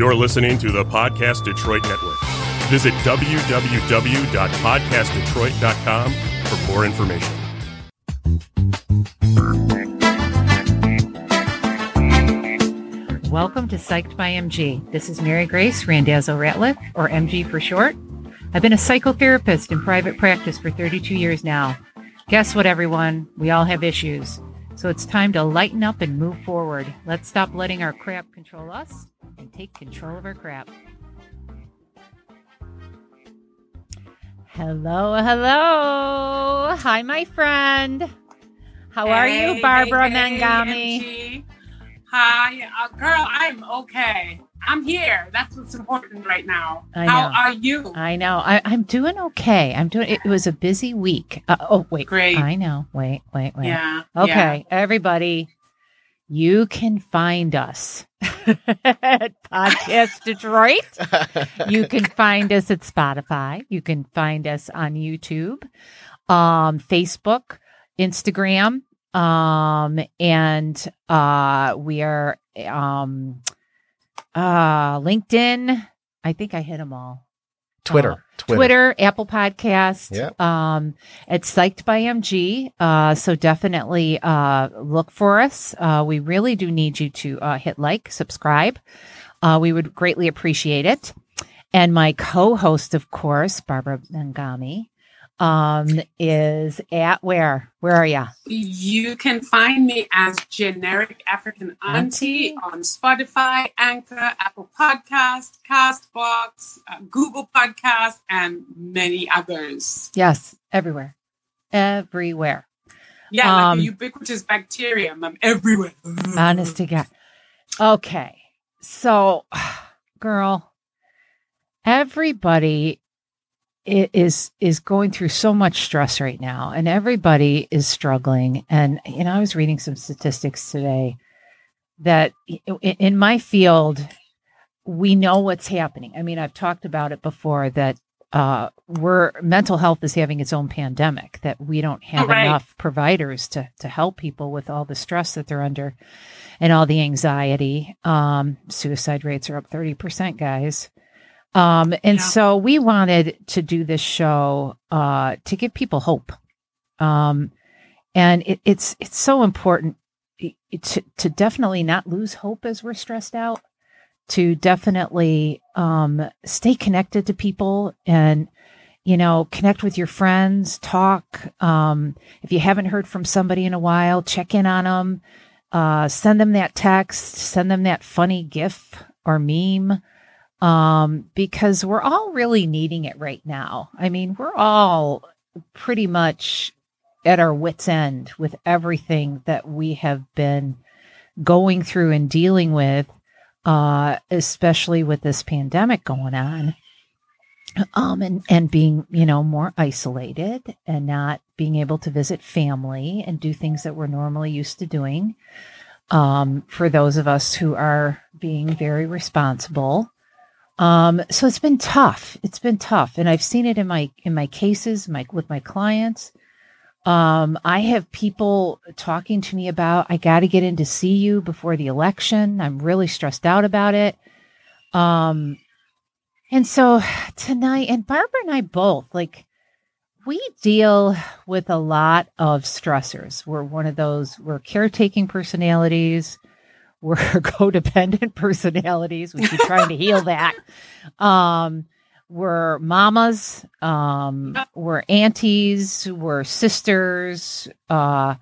You're listening to the Podcast Detroit Network. Visit www.podcastdetroit.com for more information. Welcome to Psyched by MG. This is Mary Grace Randazzo Ratliff, or MG for short. I've been a psychotherapist in private practice for 32 years now. Guess what, everyone? We all have issues. So it's time to lighten up and move forward. Let's stop letting our crap control us and take control of our crap. Hello, hello. Hi, my friend. How are you, Barbara hey, hey, Nangami? MG. Hi, uh, girl. I'm okay. I'm here. That's what's important right now. I How know. are you? I know. I, I'm doing okay. I'm doing. It was a busy week. Uh, oh wait, Great. I know. Wait, wait, wait. yeah. Okay, everybody, you can find us at Podcast Detroit. You can find us at Spotify. You can find us on YouTube, um, Facebook, Instagram, um, and uh, we are um, uh, LinkedIn. I think I hit them all. Twitter. Uh, Twitter. Twitter, Apple Podcast, Yep. um, it's Psyched by MG. Uh, so definitely uh, look for us. Uh, we really do need you to uh, hit like, subscribe. Uh, we would greatly appreciate it. And my co-host, of course, Barbara Nangami, um, is at where? Where are you? You can find me as generic African auntie Auntie? on Spotify, Anchor, Apple Podcast, Castbox, uh, Google Podcast, and many others. Yes, everywhere, everywhere. Yeah, like Um, a ubiquitous bacterium. I'm everywhere. Honest to God. Okay. So, girl, everybody is is going through so much stress right now and everybody is struggling and you know I was reading some statistics today that in my field we know what's happening. I mean, I've talked about it before that uh we're mental health is having its own pandemic that we don't have Right. enough providers to to help people with all the stress that they're under and all the anxiety. Um, suicide rates are up 30%, guys. Um, and Yeah. so we wanted to do this show uh, to give people hope. Um, and it, it's it's so important to, to definitely not lose hope as we're stressed out, to definitely um, stay connected to people and you know connect with your friends talk um, if you haven't heard from somebody in a while check in on them uh, send them that text, send them that funny GIF or meme, um, because we're all really needing it right now. I mean, we're all pretty much at our wits' end with everything that we have been going through and dealing with, uh, especially with this pandemic going on. Um, and, and being, you know, more isolated and not being able to visit family and do things that we're normally used to doing um, for those of us who are being very responsible. Um, so it's been tough. It's been tough, and I've seen it in my in my cases, my with my clients. Um, I have people talking to me about I got to get in to see you before the election. I'm really stressed out about it. Um, and so tonight, and Barbara and I both like we deal with a lot of stressors. We're one of those, we're caretaking personalities, we're codependent personalities. We keep trying to heal that. Um, we're mamas, um, we're aunties, we're sisters. Uh,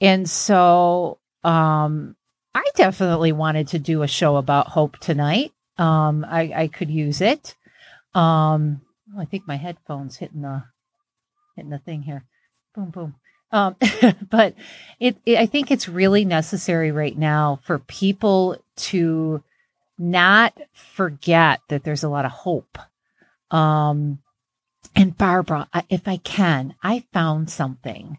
and so um, I definitely wanted to do a show about hope tonight. Um, I, I could use it. Um, oh, I think my headphones hitting the hitting the thing here. Boom, boom. Um, but it, it, I think it's really necessary right now for people to not forget that there's a lot of hope. Um, and Barbara, if I can, I found something.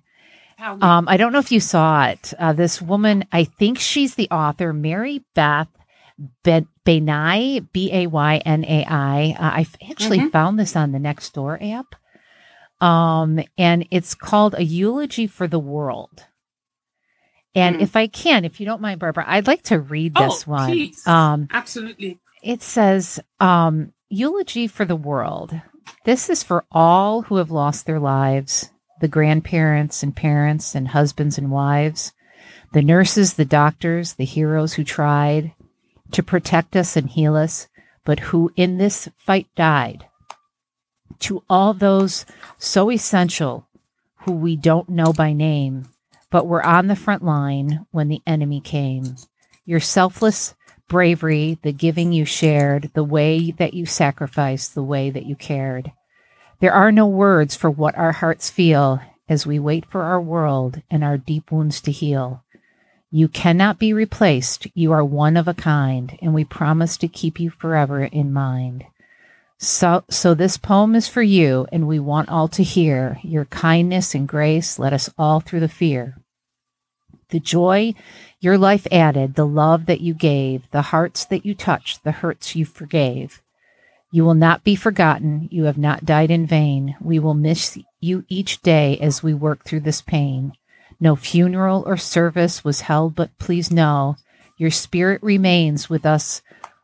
Um, I don't know if you saw it. Uh, this woman, I think she's the author, Mary Beth Ben- Benai, B A Y N A I. Uh, I actually Mhm. found this on the Nextdoor app. Um, and it's called A Eulogy for the World. And Mm. if I can, if you don't mind, Barbara, I'd like to read Oh, this one. please. Um, Absolutely. it says um, eulogy for the world. This is for all who have lost their lives the grandparents and parents and husbands and wives, the nurses, the doctors, the heroes who tried to protect us and heal us, but who in this fight died. To all those so essential who we don't know by name, but were on the front line when the enemy came. Your selfless bravery, the giving you shared, the way that you sacrificed, the way that you cared. There are no words for what our hearts feel as we wait for our world and our deep wounds to heal. You cannot be replaced. You are one of a kind, and we promise to keep you forever in mind. So, so this poem is for you, and we want all to hear your kindness and grace. Let us all through the fear. The joy your life added, the love that you gave, the hearts that you touched, the hurts you forgave. You will not be forgotten. You have not died in vain. We will miss you each day as we work through this pain. No funeral or service was held, but please know your spirit remains with us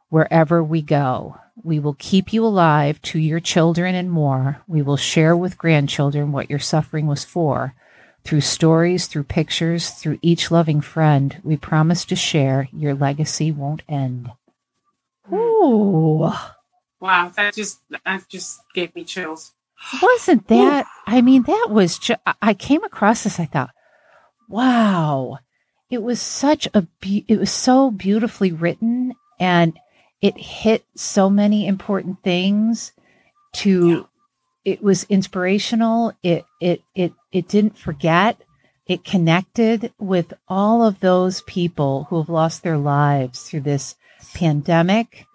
wherever we go. We will keep you alive to your children and more. We will share with grandchildren what your suffering was for. Through stories, through pictures, through each loving friend, we promise to share your legacy won't end. Ooh. Wow, that just that just gave me chills. Wasn't that? I mean, that was. Ju- I came across this. I thought, wow, it was such a. Be- it was so beautifully written, and it hit so many important things. To, Yeah. it was inspirational. It it it it didn't forget. It connected with all of those people who have lost their lives through this pandemic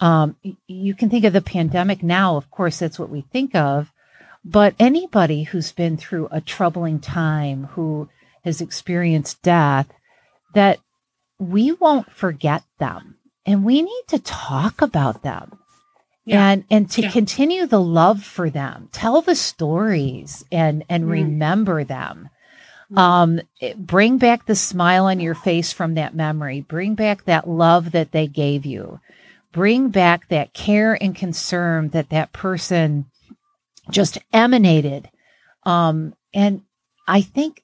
um, you can think of the pandemic now, of course, that's what we think of. But anybody who's been through a troubling time, who has experienced death, that we won't forget them and we need to talk about them. Yeah. And and to Yeah. continue the love for them, tell the stories and and Mm. remember them. Mm. Um, it- bring back the smile on your face from that memory. Bring back that love that they gave you bring back that care and concern that that person just emanated um and i think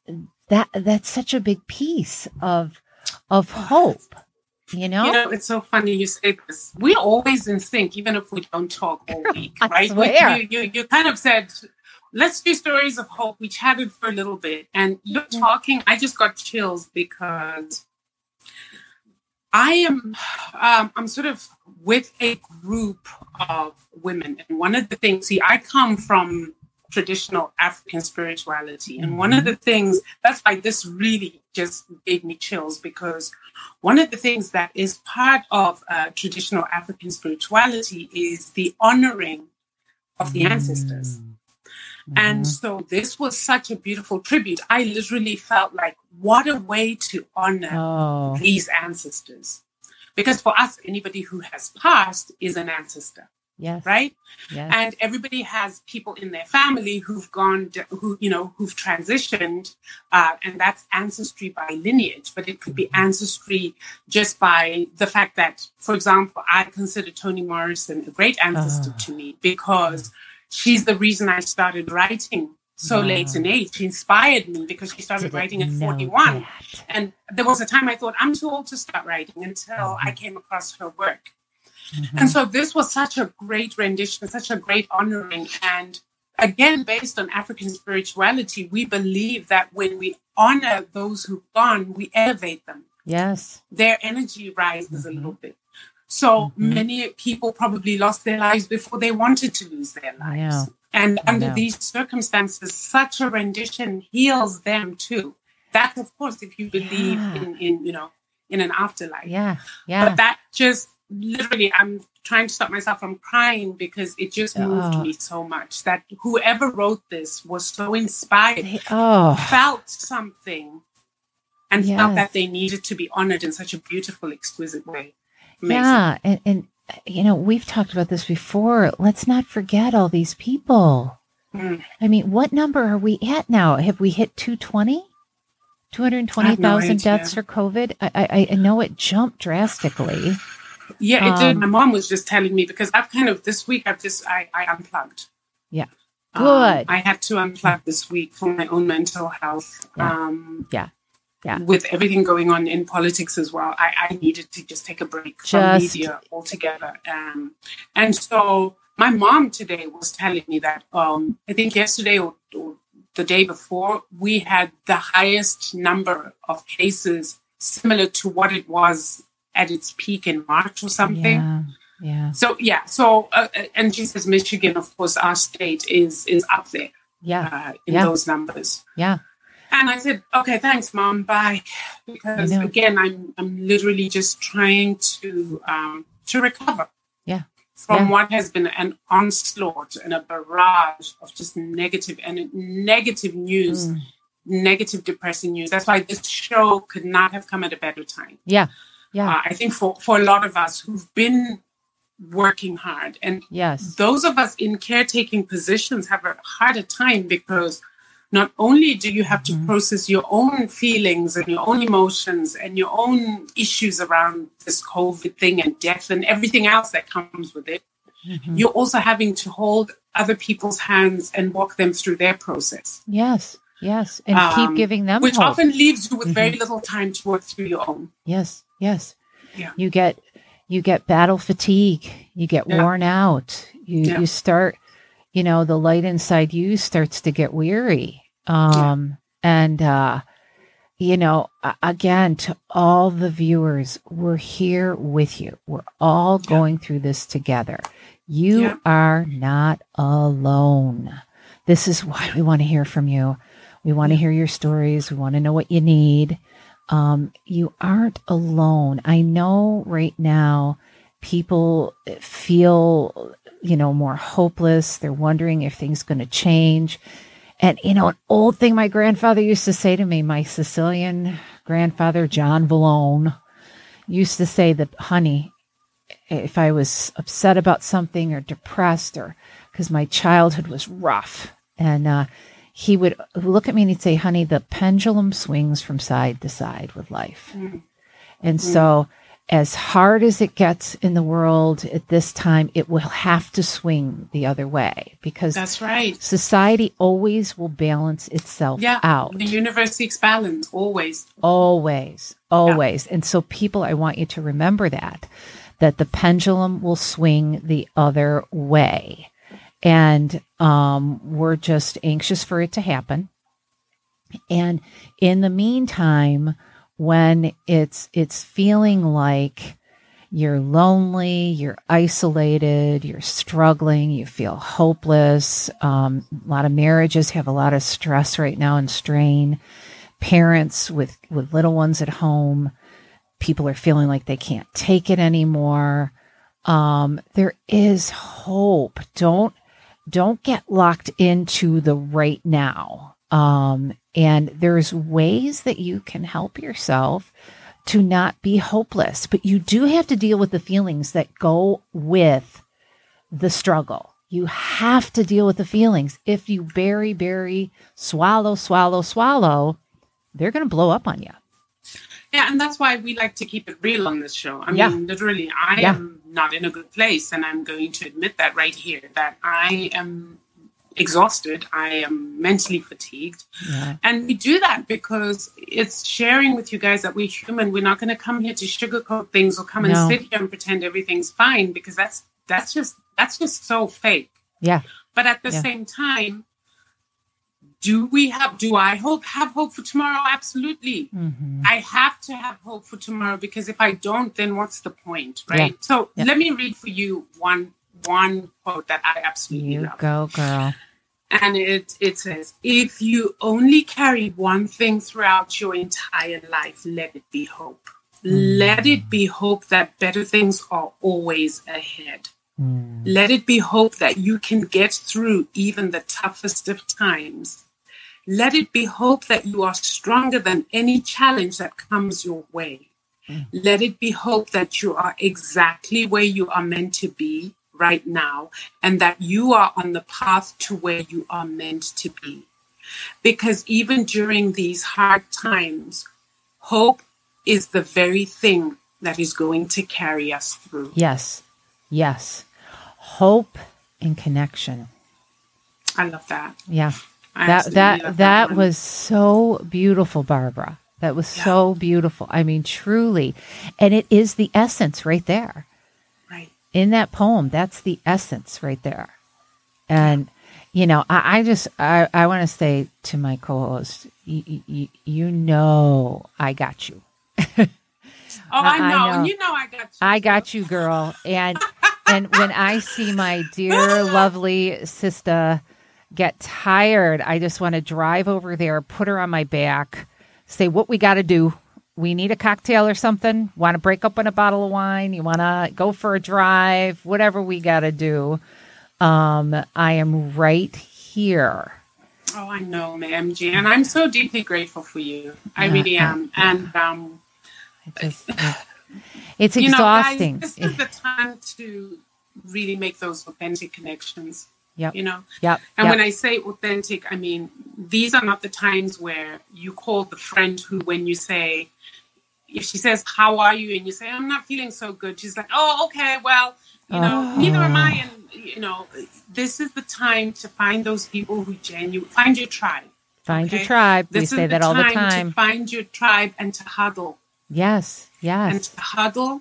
that that's such a big piece of of hope you know, You know, it's so funny you say this. We're always in sync, even if we don't talk all week, right? You, you, you kind of said, let's do stories of hope. We chatted for a little bit, and you're talking. I just got chills because I am, um, I'm sort of with a group of women, and one of the things, see, I come from traditional African spirituality, and one of the things that's why this really just gave me chills because one of the things that is part of uh, traditional African spirituality is the honoring of the ancestors. And so this was such a beautiful tribute. I literally felt like, what a way to honor oh these ancestors. Because for us, anybody who has passed is an ancestor, yes right? yes and everybody has people in their family who've gone who you know who've transitioned uh, and that's ancestry by lineage but it could be ancestry just by the fact that for example i consider toni morrison a great ancestor Ah. to me because she's the reason i started writing so Wow. late in age she inspired me because she started Didn't writing at 41 that. and there was a time i thought i'm too old to start writing until i came across her work Mhm. and so this was such a great rendition, such a great honoring. And again, based on African spirituality, we believe that when we honor those who've gone, we elevate them. yes Their energy rises Mhm. a little bit. So Mhm. many people probably lost their lives before they wanted to lose their lives. And I under know. these circumstances, such a rendition heals them too. That's of course if you believe Yeah. in, in you know in an afterlife yeah yeah but that just literally i'm trying to stop myself from crying because it just moved Oh. me so much that whoever wrote this was so inspired They- oh felt something and felt that they needed to be honored in such a beautiful exquisite way Amazing. yeah and, and you know we've talked about this before let's not forget all these people Mm. I mean, what number are we at now? Have we hit 220? 220,000 idea. deaths for COVID? I, I, I know it jumped drastically. Yeah, it did. Um, My mom was just telling me because I've kind of this week I've just I, I unplugged. Yeah. Um, Good. I had to unplug this week for my own mental health. Yeah. Um, Yeah. Yeah. With everything going on in politics as well, I, I needed to just take a break from media altogether. Um, and so my mom today was telling me that um, I think yesterday or, or the day before we had the highest number of cases similar to what it was at its peak in March or something. Yeah. Yeah. So yeah, so uh, and she says Michigan, of course, our state is is up there Yeah. uh, in Yeah. those numbers. Yeah. And I said, okay, thanks, mom, bye, because again, I'm I'm literally just trying to um, to recover. Yeah. From Yeah. what has been an onslaught and a barrage of just negative and negative news, Mm. negative, depressing news. That's why this show could not have come at a better time. Yeah. Yeah. Uh, I think for, for a lot of us who've been working hard and yes. those of us in caretaking positions have a harder time because not only do you have to Mhm. process your own feelings and your own emotions and your own issues around this COVID thing and death and everything else that comes with it, Mhm. you're also having to hold other people's hands and walk them through their process, Yes. Yes. And Um, keep giving them which hope. often leaves you with very Mhm. little time to work through your own. Yes, yes. Yeah. You get you get battle fatigue. You get Yeah. worn out. You Yeah. you start, you know, the light inside you starts to get weary. Um and uh you know, again to all the viewers, we're here with you. We're all Yeah. going through this together. You Yeah. are not alone. This is why we want to hear from you. We want to hear your stories. We want to know what you need um, you aren't alone. I know right now people feel, you know, more hopeless. They're wondering if things going to change. And, you know, an old thing my grandfather used to say to me, my Sicilian grandfather, John Vallone, used to say that, honey, if I was upset about something or depressed or because my childhood was rough and, uh, he would look at me and he'd say, honey, the pendulum swings from side to side with life. Mm. And so, as hard as it gets in the world at this time, it will have to swing the other way because That's right. society always will balance itself Yeah. out. The universe seeks balance always. Always, always. And so, people, I want you to remember that, that the pendulum will swing the other way. And um, we're just anxious for it to happen. And in the meantime, when it's it's feeling like you're lonely, you're isolated, you're struggling, you feel hopeless. Um, a lot of marriages have a lot of stress right now and strain. Parents with with little ones at home, people are feeling like they can't take it anymore. Um, there is hope. Don't don't get locked into the right now. Um, and there's ways that you can help yourself to not be hopeless, but you do have to deal with the feelings that go with the struggle. You have to deal with the feelings. If you bury, bury, swallow, swallow, swallow, they're going to blow up on you. Yeah, and that's why we like to keep it real on this show. I Yeah. mean, literally, I Yeah. am not in a good place, and I'm going to admit that right here that I am exhausted, I am mentally fatigued. Yeah. And we do that because it's sharing with you guys that we're human. We're not going to come here to sugarcoat things or come and sit here and pretend everything's fine because that's that's just that's just so fake. Yeah. But at the Yeah. same time, do we have do I hope have hope for tomorrow? Absolutely. hmm I have to have hope for tomorrow because if I don't, then what's the point, Yeah. right? So Yeah. let me read for you one one quote that I absolutely You love, go, girl. and it it says, "If you only carry one thing throughout your entire life, let it be hope. Let it be hope that better things are always ahead. Mm. Let it be hope that you can get through even the toughest of times." Let it be hope that you are stronger than any challenge that comes your way. Mm. Let it be hope that you are exactly where you are meant to be right now and that you are on the path to where you are meant to be. Because even during these hard times, hope is the very thing that is going to carry us through. Yes. Yes. Hope and connection. I love that. Yeah. I that that that was so beautiful, Barbara. That was Yeah. so beautiful. I mean, truly. And it is the essence right there. right. in that poem that's the essence right there and you know i, I just i, I want to say to my co-host you, you, you know i got you Oh, I I know. know. And you know I got you. i got you girl and and when i see my dear lovely sister get tired i just want to drive over there put her on my back say what we got to do we need a cocktail or something want to break open a bottle of wine you want to go for a drive whatever we got to do um i am right here Oh, I know, MG. And I'm so deeply grateful for you. I really am. And um just- it's, it's you know, exhausting guys, this is the time to really make those authentic connections. Yep You know? yep And yep. when I say authentic, I mean these are not the times where you call the friend who, when you say, if she says, "How are you?" and you say, "I'm not feeling so good," she's like, "Oh, okay, well, you know, Oh. neither am I." And you know, this is the time to find those people who genuine find your tribe. find your okay? tribe we say that all the time. To find your tribe and to huddle yes yes. and to huddle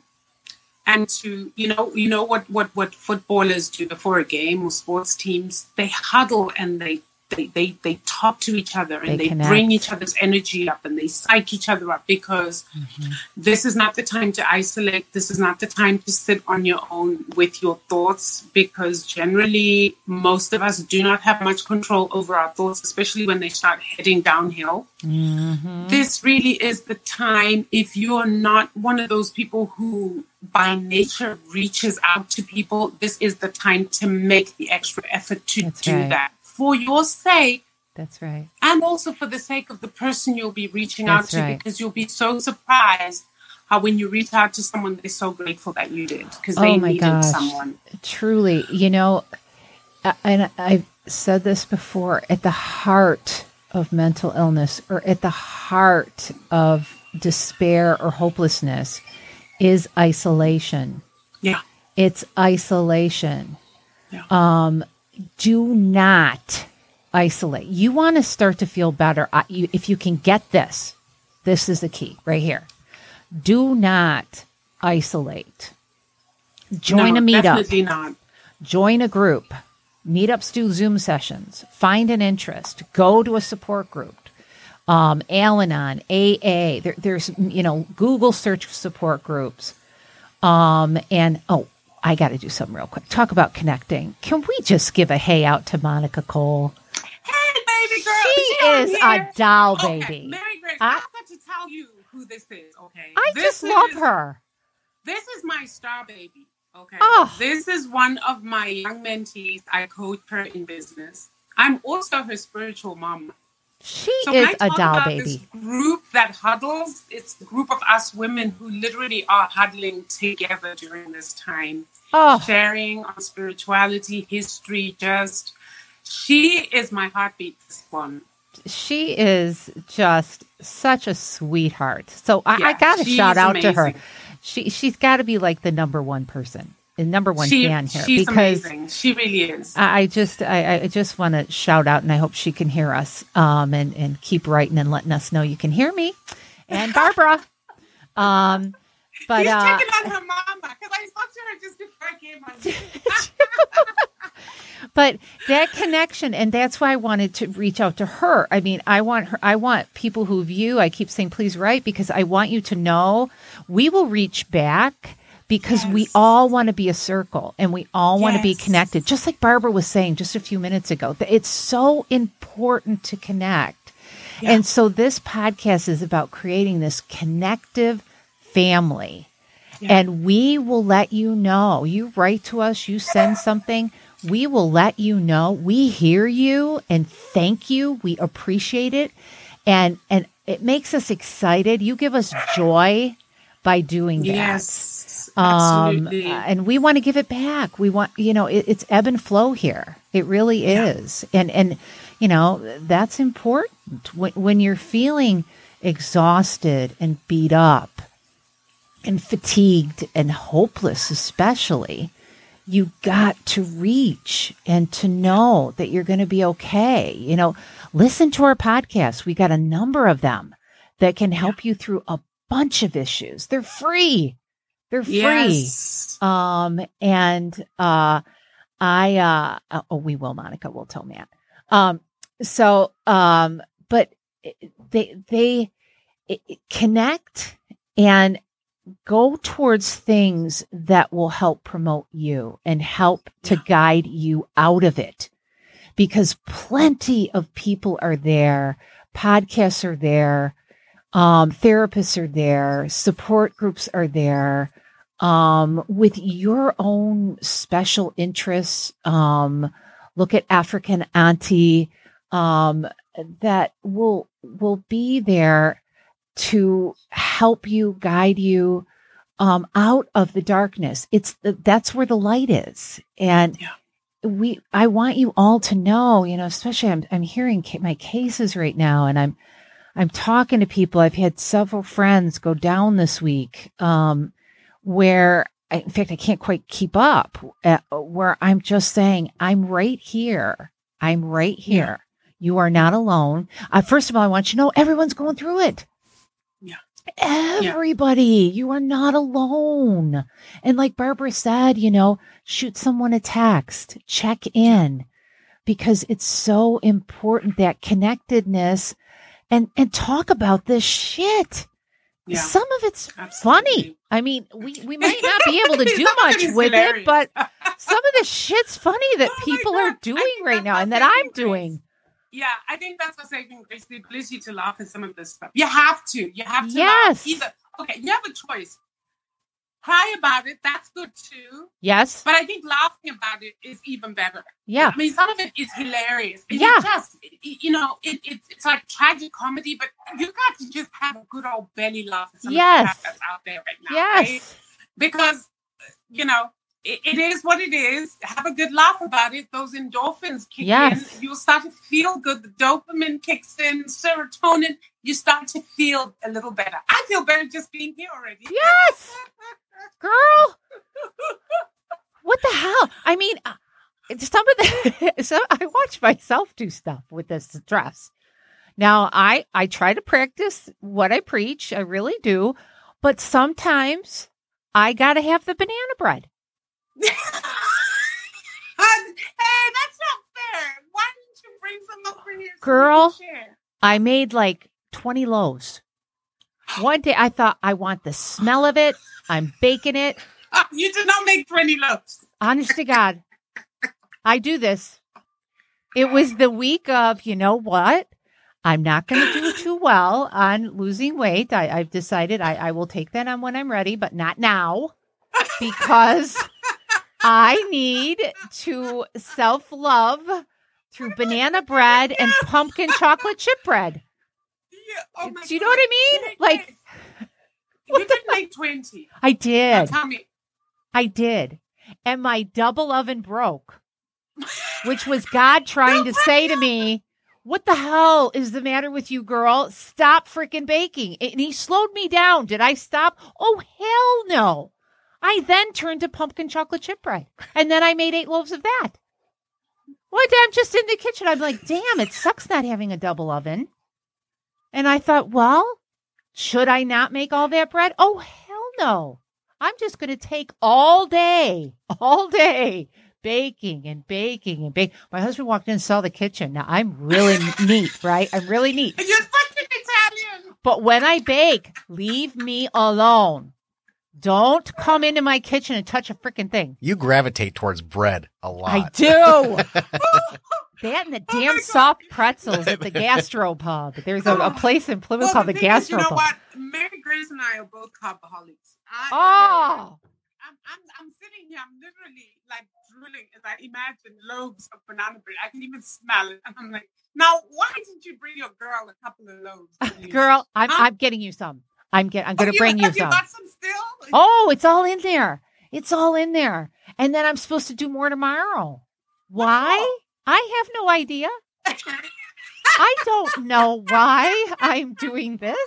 and to you know you know what what what footballers do before a game or sports teams they huddle and they they they, they talk to each other and They they, bring each other's energy up and they psych each other up because Mm-hmm. this is not the time to isolate this is not the time to sit on your own with your thoughts because generally most of us do not have much control over our thoughts especially when they start heading downhill Mhm. this really is the time if you're not one of those people who by nature reaches out to people this is the time to make the extra effort to That's do right. that for your sake that's right and also for the sake of the person you'll be reaching out to right. because you'll be so surprised how when you reach out to someone they're so grateful that you did because Oh they my needed gosh. someone truly you know I- and i've said this before at the heart of mental illness or at the heart of despair or hopelessness is isolation yeah it's isolation Yeah. um do not isolate. You want to start to feel better. I, you, if you can get this this is the key right here. Do not isolate. Join No, a meetup. definitely not. Join a group, meetups do Zoom sessions, find an interest, go to a support group, um, Al-Anon, AA. There, there's you know Google search support groups, um, and oh, I got to do something real quick. Talk about connecting. Can we just give a hey out to Monica Cole? hey baby girl She is, on is a doll Okay, baby. Mary Grace, I- I've got to tell you who this is, okay? I This just love her. This is my star baby, okay? Oh. This is one of my young mentees. I coach her in business. I'm also her spiritual mom. She So is a doll baby. this group that huddles, it's a group of us women who literally are huddling together during this time, Oh, sharing on spirituality, history, just she is my heartbeat, this one. she is just such a sweetheart. So I, I got to shout out to her. She she's got to be like the number one person, number one She, fan here she's because amazing. She really is. I, just I, I just want to shout out and I hope she can hear us um and and keep writing and letting us know you can hear me and Barbara. um, but He's uh, checking on her mama because I spoke to her just before I came on. but that connection and that's why i wanted to reach out to her i mean i want her i want people who view i keep saying please write because i want you to know we will reach back because we all want to be a circle and we all want to be connected just like barbara was saying just a few minutes ago that it's so important to connect Yeah. and so this podcast is about creating this connective family Yeah. and we will let you know. You write to us, you send something, we will let you know. We hear you and thank you. We appreciate it. And and it makes us excited. You give us joy by doing that. Yes, Um, absolutely. and we want to give it back. We want, you know, it, it's ebb and flow here. It really Yeah. is. And, and, you know, that's important when, when you're feeling exhausted and beat up. and fatigued and hopeless, especially, you got to reach and to know that you're going to be okay. You know, listen to our podcast. We got a number of them that can help you through a bunch of issues. They're free. They're free. Yes. Um, and uh, I uh, oh, we will, Monica. We'll tell Matt. Um, so um, but they they connect and go towards things that will help promote you and help to guide you out of it because plenty of people are there podcasts are there um, therapists are there support groups are there um, with your own special interests um, look at african auntie um, that will will be there to help you, guide you um, out of the darkness. It's that's where the light is, and Yeah. we. I want you all to know, you know, especially I'm I'm hearing ca- my cases right now, and I'm I'm talking to people. I've had several friends go down this week, um, where I, in fact I can't quite keep up. Uh, where I'm just saying, I'm right here. I'm right here. You are not alone. Uh, first of all, I want you to know everyone's going through it. Yeah. Everybody, you are not alone. And like Barbara said, you know, shoot someone a text, check in because it's so important that connectedness and and talk about this shit. Yeah. Some of it's Absolutely. funny. I mean, we we might not be able to do Some of it much with it, but some of the shit's funny that Oh people are doing right now and that I'm grace- doing. Yeah, I think that's what saving grace, the ability to laugh at some of this stuff. You have to. You have to Yes. laugh. Either okay, you have a choice. Cry about it, that's good too. Yes. But I think laughing about it is even better. Yeah. I mean, some of it is hilarious. And Yeah. You just, you know, it, it, it's like tragic comedy, but you got to just have a good old belly laugh at some of the Yes. that's out there right now. right? Yes. Because, you know, it, it is what it is. Have a good laugh about it. Those endorphins kick Yes. in. You'll start to feel good. The dopamine kicks in, serotonin. You start to feel a little better. I feel better just being here already. Yes. Girl. What the hell? I mean, uh, some of the so I watch myself do stuff with this stress. Now, I I try to practice what I preach. I really do, but sometimes I got to have the banana bread. hey, that's not fair. Why didn't you bring some over here? Girl. I made like 20 loaves. One day I thought I want the smell of it. I'm baking it. Ah, you did not make 20 loaves. Honest to God, I do this. It was the week of, you know what? I'm not going to do too well on losing weight. I, I've decided I, I will take that on when I'm ready, but not now because I need to self love through banana bread and pumpkin chocolate chip bread. Oh Do you know what I mean? Like, you didn't make 20. I did. tell me. I did. And my double oven broke, which was God trying to say to me, What the hell is the matter with you, girl? Stop freaking baking. And he slowed me down. Did I stop? Oh, hell no. I then turned to pumpkin chocolate chip bread. And then I made eight loaves of that. One day I'm just in the kitchen. I'm like, damn, it sucks not having a double oven. And I thought, well, should I not make all that bread? Oh, hell no. I'm just going to take all day, all day baking and baking and baking. My husband walked in and saw the kitchen. Now I'm really neat, right? I'm really neat. You're such an Italian. But when I bake, leave me alone. Don't come into my kitchen and touch a freaking thing. You gravitate towards bread a lot. I do. that and the Oh damn soft pretzels at the gastropub. There's a, a oh. place in Plymouth Well, called the thing is, You know what? Mary Grace and I are both carboholics. I, Oh, I'm, I'm, I'm sitting here, I'm literally like drooling as I imagine loaves of banana bread. I can even smell it. And I'm like, now, why didn't you bring your girl a couple of loaves? girl, I'm Huh? I'm getting you some. I'm get I'm Oh, gonna bring you have some. You got some still? Oh, it's all in there. It's all in there. And then I'm supposed to do more tomorrow. Why? Oh. I have no idea. I don't know why I'm doing this.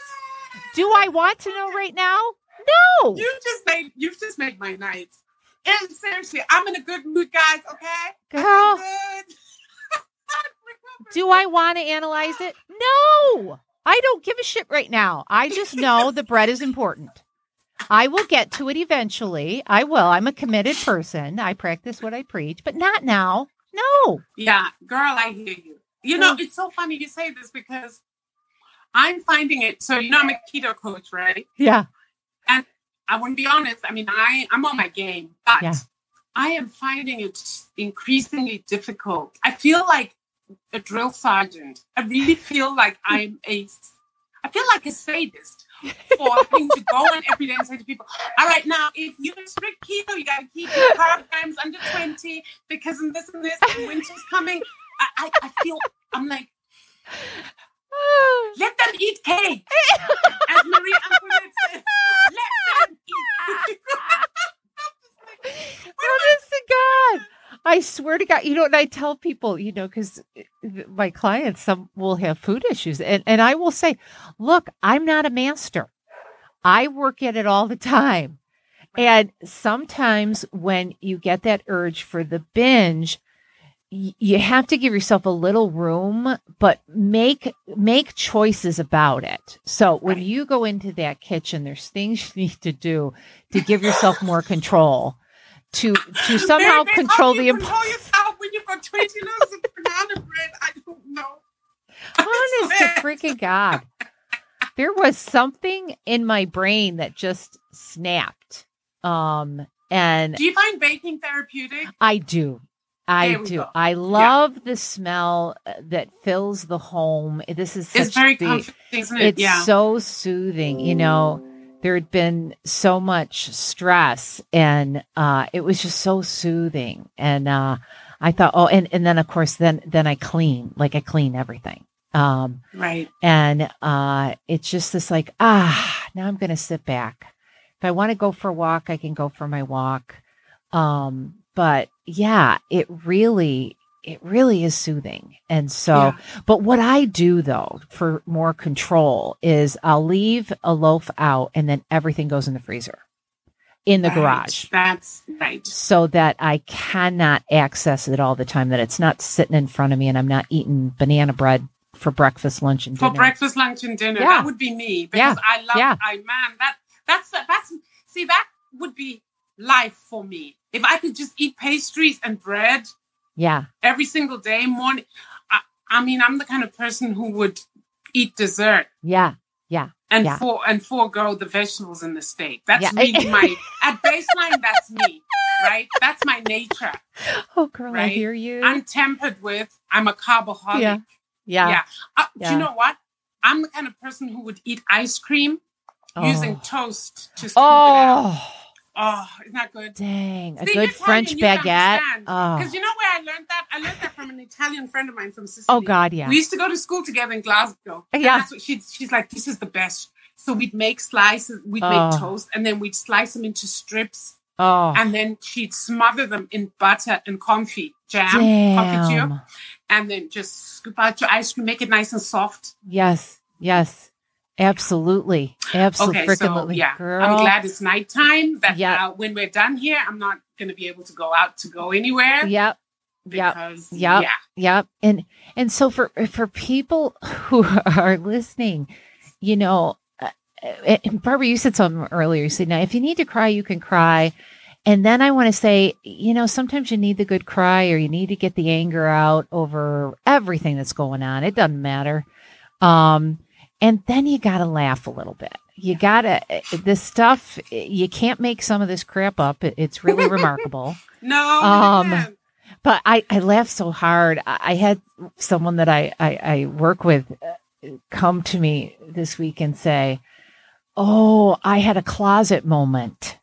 Do I want to know right now? No. You've just made you've just made my night. And seriously, I'm in a good mood, guys. Okay, Girl. Good. Do I want to analyze it? No. I don't give a shit right now. I just know the bread is important. I will get to it eventually. I will. I'm a committed person. I practice what I preach, but not now. No. Yeah, girl, I hear you. You know, mm. it's so funny you say this because I'm finding it. So you know, I'm a keto coach, right? Yeah. And I want to be honest. I mean, I I'm on my game, but Yeah. I am finding it increasingly difficult. I feel like a drill sergeant. I really feel like I'm a. I feel like a sadist for having to go on every day and say to people, "All right, now if you're strict keto, you got to keep your carb grams under twenty because of this and this. And winter's coming." I, I, I feel I'm like, let them eat cake, as Marie Antoinette said. Let them eat. Honest to God. I swear to God, you know, and I tell people, you know, because eh, my clients, some will have food issues. And, and I will say, look, I'm not a master. I work at it all the time. And sometimes when you get that urge for the binge, you have to give yourself a little room, but make make choices about it. So when you go into that kitchen, there's things you need to do to give yourself more control, to to somehow Babe, control how do the you imp- control yourself when you've got 20 loaves of banana bread. I don't know. honest to freaking God. There was something in my brain that just snapped. Um and Do you find baking therapeutic? I do. I do. go. I love the smell uh, that fills the home. This is such It's very the, comforting, isn't it? it's yeah. so soothing. You know, there had been so much stress and uh it was just so soothing. And uh I thought, oh, and, and then of course then then I clean, like I clean everything. Um right. and uh it's just this like, ah, now I'm gonna sit back. If I want to go for a walk, I can go for my walk. Um, but yeah, it really it really is soothing. And so Yeah. but what I do though for more control is I'll leave a loaf out and then everything goes in the freezer in the Right. garage That's right. so that I cannot access it all the time, that it's not sitting in front of me and I'm not eating banana bread for breakfast, lunch, and For dinner. breakfast, lunch, and dinner. Yeah. That would be me because I love. Yeah. I man, that that's that's see that would be life for me if I could just eat pastries and bread Yeah. every single day morning. I, I mean, I'm the kind of person who would eat dessert Yeah. Yeah. And Yeah. for and forego the vegetables and the steak. That's Yeah. really my at baseline. That's me, right? That's my nature. Oh, girl, I hear you. I'm tempered with. I'm a carboholic. Yeah. yeah. yeah. Uh, Do you know what? I'm the kind of person who would eat ice cream Oh. using toast to scoop it out. Oh, isn't that good? dang. A good you're French baguette. understand. Oh. Because you know where I learned that? I learned that from an Italian friend of mine from Sicily. oh, God, yeah. We used to go to school together in Glasgow. And Yeah. That's what she, she's like, this is the best. So we'd make slices, we'd Oh. make toast, and then we'd slice them into strips, Oh, and then she'd smother them in butter and confit jam, confiture, damn. and then just scoop out your ice cream, make it nice and soft. Yes. Yes. Absolutely. Absolutely. Okay, so yeah, girl. I'm glad it's nighttime. That Yeah. uh, when we're done here, I'm not going to be able to go out to go anywhere. Yep. Yep. Because Yep. yeah, Yep. And and so for for people who are listening, you know, uh, uh, Barbara, you said something earlier. You said, now if you need to cry, you can cry. And then I want to say, you know, sometimes you need the good cry or you need to get the anger out over everything that's going on. It doesn't matter. Um, and then you got to laugh a little bit. You got to, this stuff, you can't make some of this crap up. It's really remarkable no, Um, but I, I laughed so hard. I, I had someone that I, I, I work with uh, come to me this week and say, Oh, I had a closet moment.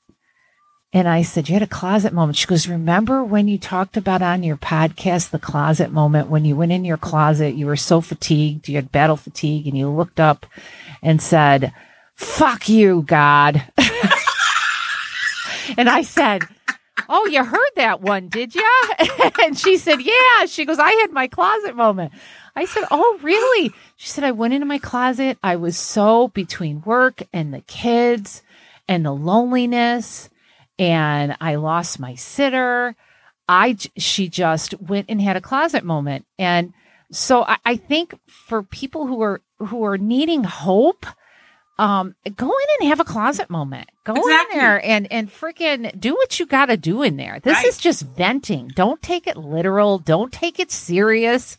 And I said, You had a closet moment. She goes, Remember when you talked about on your podcast the closet moment when you went in your closet, you were so fatigued, you had battle fatigue, and you looked up and said, Fuck you, God. and I said, Oh, you heard that one, did you? and she said, Yeah. She goes, I had my closet moment. I said, Oh, really? She said, I went into my closet. I was so between work and the kids and the loneliness and I lost my sitter. I she just went and had a closet moment. And so I, I think for people who are who are needing hope, um, go in and have a closet moment. Go Exactly. in there and and freaking do what you got to do in there. This Right. is just venting. Don't take it literal. Don't take it serious.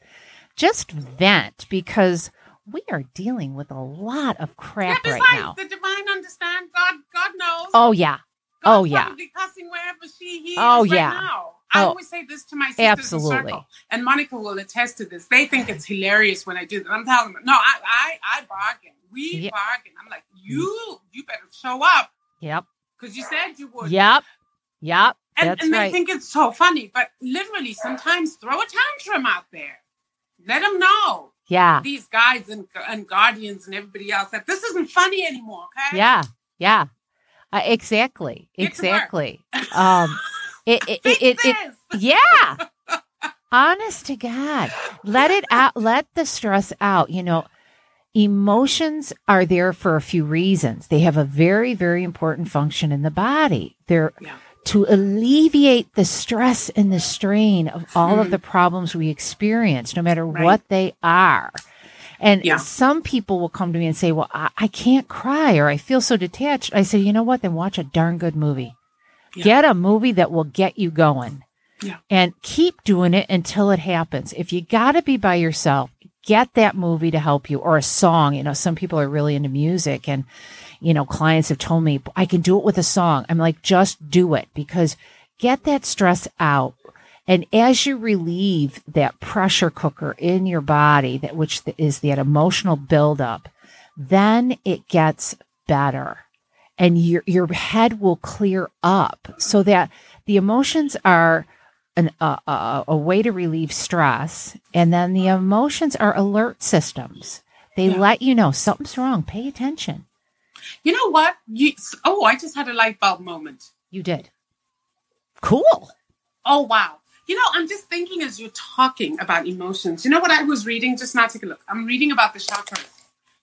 Just vent because we are dealing with a lot of Yeah, crap besides, right now. the divine understand. God, God knows. Oh yeah. Oh, yeah. Cussing wherever she he Oh, right yeah. now. I Oh, always say this to my sisters absolutely. in circle, and Monica will attest to this. They think it's hilarious when I do that. I'm telling them, no, I, I, I bargain. We Yeah. bargain. I'm like, mm. you, you better show up Yep. because you said you would. Yep. Yep. And, That's and they right. think it's so funny, but literally, sometimes throw a tantrum out there. Let them know yeah. these guides and, and guardians and everybody else that this isn't funny anymore. Okay? Yeah. Yeah. Uh, exactly. Get. Exactly. Um it it it, it, yeah. Honest to God. Let it out let the stress out. You know, emotions are there for a few reasons. They have a very, very important function in the body. They're Yeah. to alleviate the stress and the strain of all of the problems we experience, no matter Right. what they are. And Yeah. some people will come to me and say, Well, I, I can't cry or I feel so detached. I say, You know what? Then watch a darn good movie. Yeah. Get a movie that will get you going. Yeah. And keep doing it until it happens. If you got to be by yourself, get that movie to help you or a song. You know, some people are really into music and, you know, clients have told me, I can do it with a song. I'm like, just do it because get that stress out. And as you relieve that pressure cooker in your body, that which is that emotional buildup, then it gets better and your your head will clear up so that the emotions are an, uh, a, a way to relieve stress and then the emotions are alert systems they Yeah. let you know something's wrong pay attention You know what? You, oh, I just had a light bulb moment. you did cool Oh, wow. You know, I'm just thinking as you're talking about emotions. You know what I was reading? Just now, take a look. I'm reading about the chakras.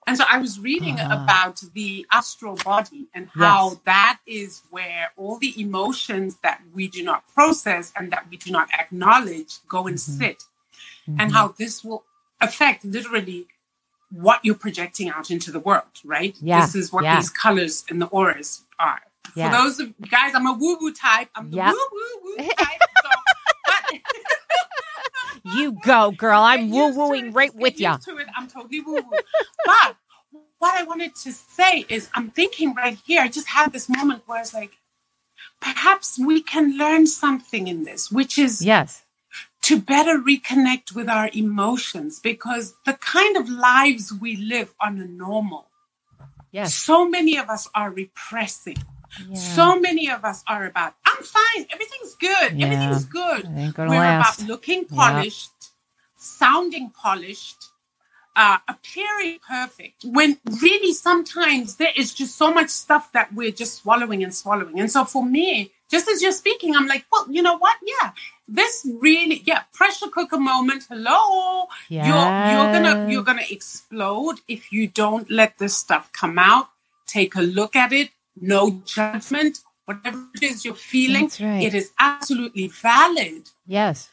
And so I was reading Ah. about the astral body and how Yes. that is where all the emotions that we do not process and that we do not acknowledge go and Mhm. sit. Mhm. And how this will affect literally what you're projecting out into the world, right? Yeah, This is what yeah. these colors and the auras are. Yeah. For those of you guys, I'm a woo woo type. I'm the woo woo woo type. You go girl i'm woo wooing right with you to it. I'm totally woo woo. but what I wanted to say is, I'm thinking right here. I just had this moment where I was like, perhaps we can learn something in this, which is yes to better reconnect with our emotions because the kind of lives we live are the normal. yes So many of us are repressing. yeah. So many of us are about, Fine, everything's good, Yeah. everything's good. it ain't gonna We're last about looking polished, sounding polished, uh, appearing perfect. When really sometimes there is just so much stuff that we're just swallowing and swallowing. And so for me, just as you're speaking, I'm like, well, you know what? Yeah, this really, yeah, pressure cooker moment. Hello, you're you're gonna you're gonna explode if you don't let this stuff come out. Take a look at it. No judgment. Whatever it is you're feeling, right. it is absolutely valid yes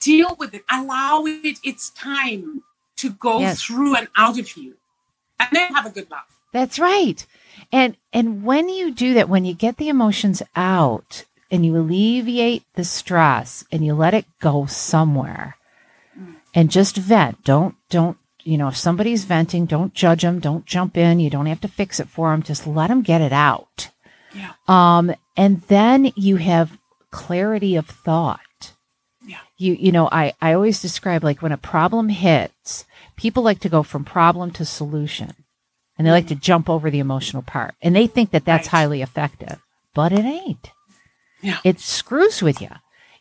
deal with it allow it its time to go Yes. through and out of you and then have a good laugh That's right. And and when you do that, when you get the emotions out and you alleviate the stress and you let it go somewhere mm. and just vent. Don't don't you know, if somebody's venting, don't judge them, don't jump in, you don't have to fix it for them, just let them get it out. Yeah. Um and then you have clarity of thought. Yeah. You you know, I I always describe like when a problem hits, people like to go from problem to solution and they like to jump over the emotional part and they think that that's Mm-hmm. Right. highly effective but it ain't Yeah. it screws with you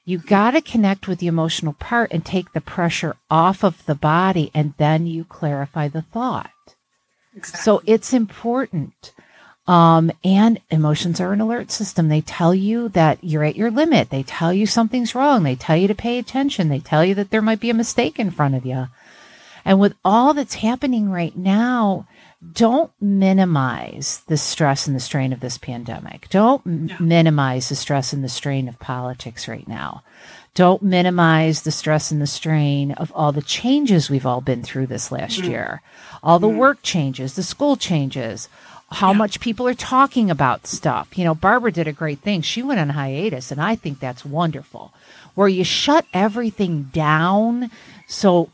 you got to connect with the emotional part and take the pressure off of the body and then you clarify the thought exactly. so it's important um, and emotions are an alert system they tell you that you're at your limit they tell you something's wrong they tell you to pay attention they tell you that there might be a mistake in front of you and with all that's happening right now, don't minimize the stress and the strain of this pandemic. Don't m- Yeah. minimize the stress and the strain of politics right now. Don't minimize the stress and the strain of all the changes we've all been through this last year. All the work changes, the school changes, how much people are talking about stuff. You know, Barbara did a great thing. She went on hiatus, and I think that's wonderful, where you shut everything down so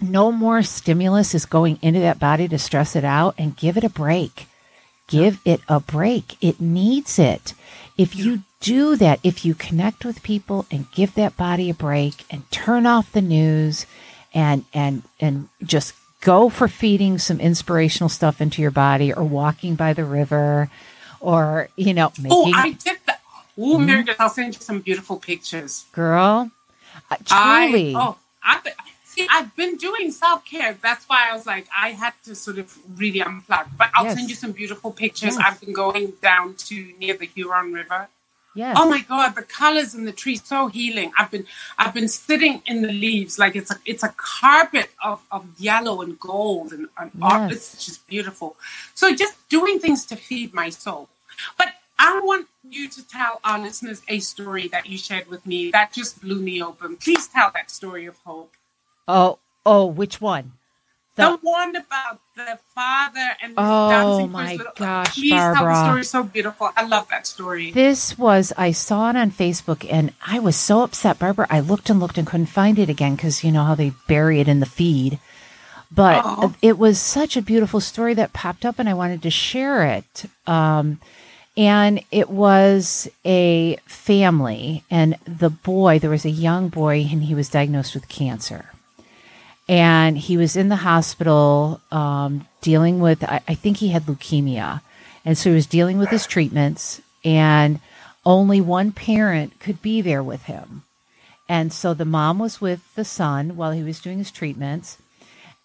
no more stimulus is going into that body to stress it out and give it a break. Give it a break. It needs it. If you do that, if you connect with people and give that body a break and turn off the news and and and just go for feeding some inspirational stuff into your body or walking by the river or you know making Oh, I did that. Oh, Meredith, I'll send you some beautiful pictures. girl uh, I, oh i see i've been doing self care. That's why I was like, I had to sort of really unplug. But I'll Yes. send you some beautiful pictures. Yes. I've been going down to near the Huron River. Yes Oh my God, the colors in the trees so healing. I've been I've been sitting in the leaves like it's a it's a carpet of, of yellow and gold and, and art. Yes. It's just beautiful. So just doing things to feed my soul. But I want you to tell our listeners a story that you shared with me that just blew me open. Please tell that story of hope. oh oh which one The, one about the father and the Oh, my little, gosh, Please Barbara. the story so beautiful. I love that story. This was, I saw it on Facebook and I was so upset, Barbara. I looked and looked and couldn't find it again because you know how they bury it in the feed. But Oh. it was such a beautiful story that popped up and I wanted to share it. Um, and it was a family, and the boy, there was a young boy, and he was diagnosed with cancer and he was in the hospital um, dealing with I, I think he had leukemia. And so he was dealing with his treatments and only one parent could be there with him. And so the mom was with the son while he was doing his treatments.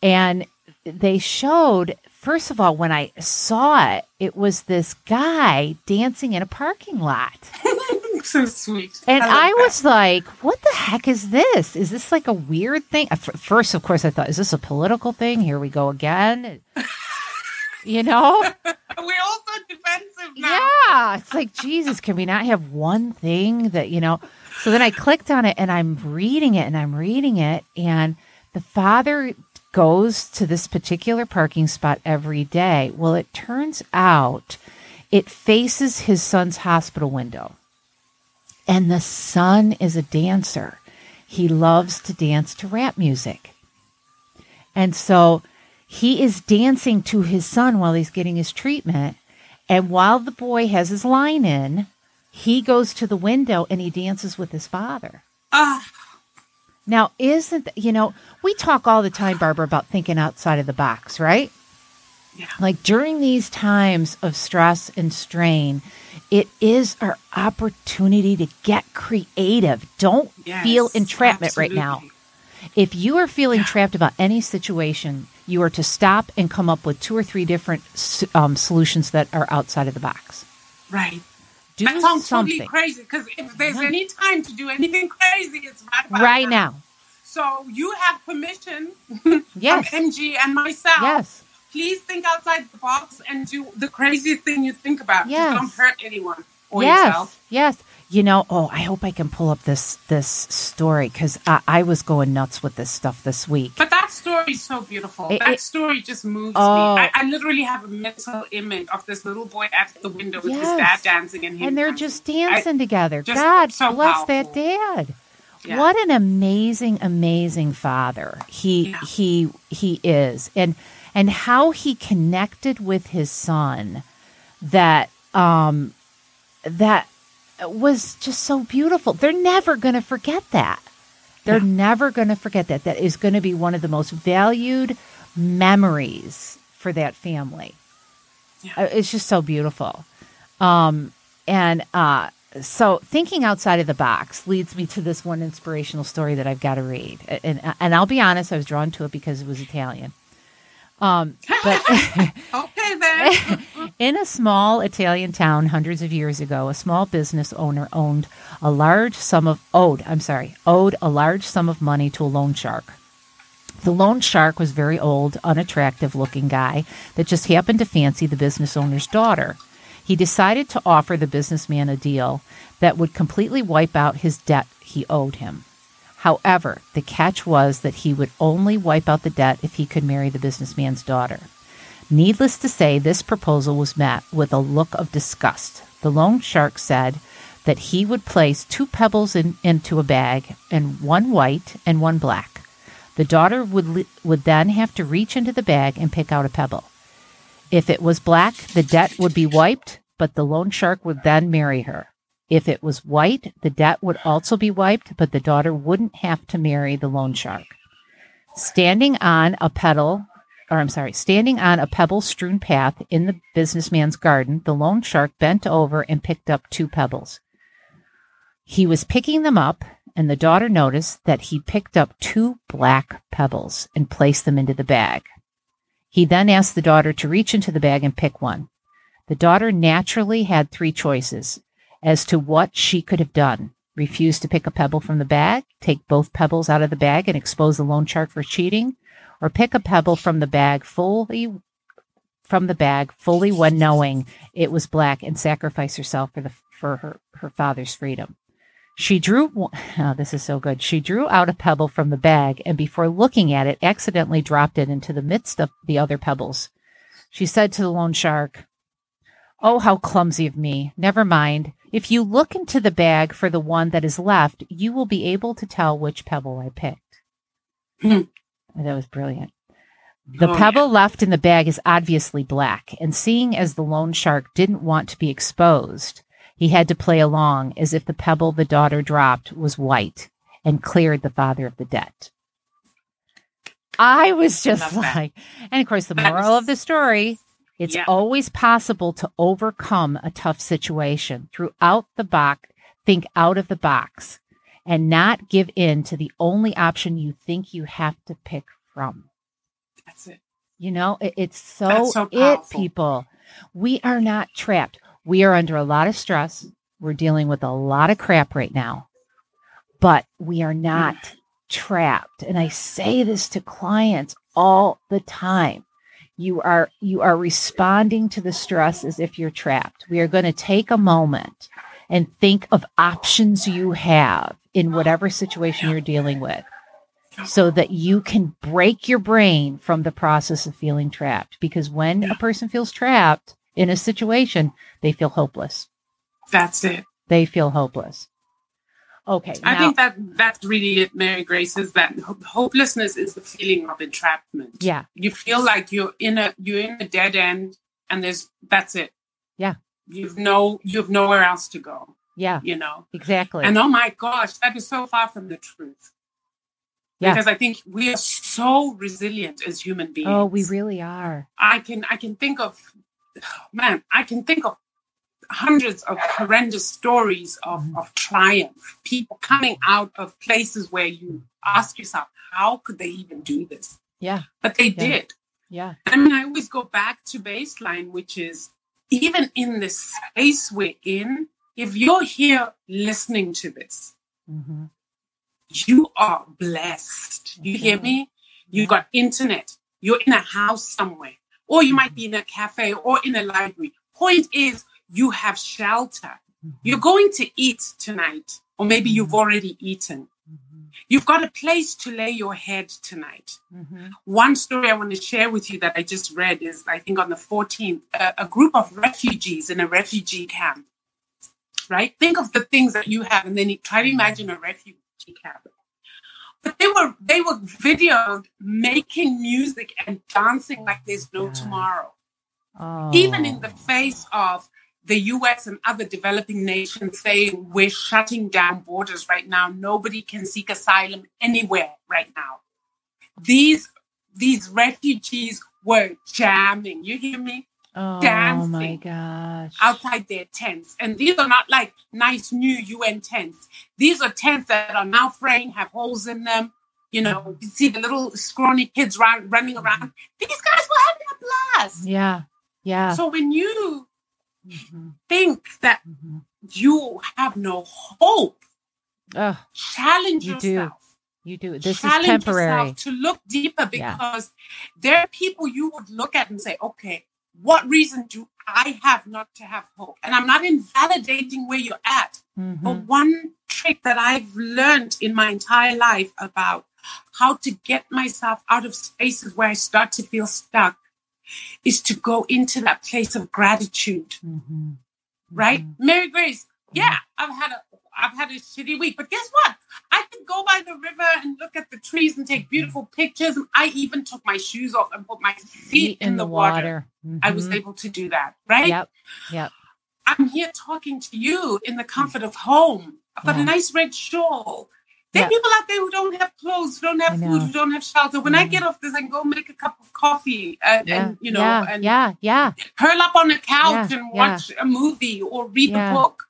And they showed first of all when i saw it it was this guy dancing in a parking lot so sweet. and I, that. was like, what the heck is this? Is this like a weird thing? First, of course, I thought, is this a political thing? Here we go again. you know? We're all so defensive now. Yeah. It's like, Jesus, can we not have one thing that, you know? So then I clicked on it and I'm reading it and I'm reading it. And the father goes to this particular parking spot every day. Well, it turns out it faces his son's hospital window. And the son is a dancer. He loves to dance to rap music. And so he is dancing to his son while he's getting his treatment. And while the boy has his line in, he goes to the window and he dances with his father. Ah, Now, isn't you know, we talk all the time, Barbara, about thinking outside of the box, right? Yeah. Like during these times of stress and strain, it is our opportunity to get creative. Don't yes, feel entrapment right now. If you are feeling trapped about any situation, you are to stop and come up with two or three different um, solutions that are outside of the box. Right. Do that sounds something totally crazy because if there's Yeah. any time to do anything crazy, it's right, right now. So you have permission Yes. from MG and myself. Yes. Please think outside the box and do the craziest thing you think about. Yes. Just don't hurt anyone or yes. yourself. Yes. You know, oh, I hope I can pull up this this story because I, I was going nuts with this stuff this week. But that story is so beautiful. It- that it- story just moves Oh. me. I, I literally have a mental image of this little boy at the window with his dad dancing and him. and they're dancing. just dancing together. just God so bless that dad. Yeah. What an amazing, amazing father he Yeah. he he is, and and how he connected with his son, that um, that was just so beautiful. They're never going to forget that. They're never going to forget that. That is going to be one of the most valued memories for that family. Yeah. Uh, It's just so beautiful. Um, and uh, so thinking outside of the box leads me to this one inspirational story that I've got to read. And, and I'll be honest, I was drawn to it because it was Italian. Um, but Okay then. in a small Italian town hundreds of years ago, a small business owner owned a large sum of owed, I'm sorry, owed a large sum of money to a loan shark. The loan shark was very old, unattractive looking guy that just happened to fancy the business owner's daughter. He decided to offer the businessman a deal that would completely wipe out his debt he owed him. However, the catch was that he would only wipe out the debt if he could marry the businessman's daughter. Needless to say, this proposal was met with a look of disgust. The loan shark said that he would place two pebbles in, into a bag, and one white and one black. The daughter would, would then have to reach into the bag and pick out a pebble. If it was black, the debt would be wiped, but the loan shark would then marry her. If it was white, the debt would also be wiped, but the daughter wouldn't have to marry the loan shark. Standing on a pedal, or I'm sorry, standing on a pebble strewn path in the businessman's garden, the loan shark bent over and picked up two pebbles. He was picking them up, and the daughter noticed that he picked up two black pebbles and placed them into the bag. He then asked the daughter to reach into the bag and pick one. The daughter naturally had three choices as to what she could have done refuse to pick a pebble from the bag, take both pebbles out of the bag and expose the loan shark for cheating, or pick a pebble from the bag fully from the bag fully when knowing it was black and sacrifice herself for the for her, her father's freedom. She drew oh, this is so good. She drew out a pebble from the bag and before looking at it accidentally dropped it into the midst of the other pebbles. She said to the loan shark, Oh, how clumsy of me. Never mind. If you look into the bag for the one that is left, you will be able to tell which pebble I picked. Hmm. that was brilliant. The Oh, pebble left in the bag is obviously black, and seeing as the loan shark didn't want to be exposed, he had to play along as if the pebble the daughter dropped was white and cleared the father of the debt. I was just that. like, and of course, the moral of the story it's Yeah. always possible to overcome a tough situation. Throughout the box, think out of the box and not give in to the only option you think you have to pick from. That's it. You know, it- it's so, so it, people. We are not trapped. We are under a lot of stress. We're dealing with a lot of crap right now, but we are not trapped. And I say this to clients all the time. You are you are responding to the stress as if you're trapped. We are going to take a moment and think of options you have in whatever situation you're dealing with so that you can break your brain from the process of feeling trapped. Because when Yeah. a person feels trapped in a situation, they feel hopeless. That's it. They feel hopeless. Okay. I now- think that that's really it, Mary Grace, is that ho- hopelessness is the feeling of entrapment. yeah, You feel like you're in a you're in a dead end and there's that's it. Yeah. You've no you've nowhere else to go, yeah, you know. exactly. And oh my gosh, that is so far from the truth. Yeah. Because I think we are so resilient as human beings. oh, we really are. I can I can think of man, I can think of hundreds of horrendous stories of, Mhm. of triumph, people coming out of places where you ask yourself, how could they even do this? Yeah, But they Yeah. did. yeah, I mean, I always go back to baseline, which is even in the space we're in, if you're here listening to this, hmm you are blessed. You hear Mhm. me? You got internet. You're in a house somewhere, or you might be in a cafe or in a library. Point is, you have shelter. Mm-hmm. You're going to eat tonight, or maybe you've mm-hmm. already eaten. Mm-hmm. You've got a place to lay your head tonight. hmm One story I want to share with you that I just read is, I think, on the 14th, a, a group of refugees in a refugee camp. Right? Think of the things that you have, and then you try to imagine a refugee camp. But they were they were videoed making music and dancing like there's no God. tomorrow. Oh, Even in the oh. face of the US and other developing nations saying we're shutting down borders right now. Nobody can seek asylum anywhere right now. These these refugees were jamming. You hear me? oh dancing my gosh. Outside their tents. And these are not like nice new UN tents. These are tents that are now fraying, have holes in them. You know, you see the little scrawny kids run, running around. Mm-hmm. These guys were having a blast. Yeah, yeah. So when you Mhm, think that mhm. you have no hope, Ugh, challenge You do. yourself. You do. This is temporary. yourself to look deeper Yeah. because there are people you would look at and say, okay, what reason do I have not to have hope? And I'm not invalidating where you're at, Mhm. but one trick that I've learned in my entire life about how to get myself out of spaces where I start to feel stuck is to go into that place of gratitude, Mhm. right? Mhm. Mary Grace, yeah, I've had a I've had a shitty week, but guess what? I can go by the river and look at the trees and take beautiful pictures. And I even took my shoes off and put my feet in, the, water. I was Mhm. able to do that, right? Yep. Yep. I'm here talking to you in the comfort of home. I've got Yeah. a nice red shawl. There are Yeah. people out there who don't have clothes, who don't have food, who don't have shelter. When I mm. get off this, I can go make a cup of coffee and, Yeah. and you know, yeah. and yeah. Yeah. curl up on a couch and watch a movie or read a book.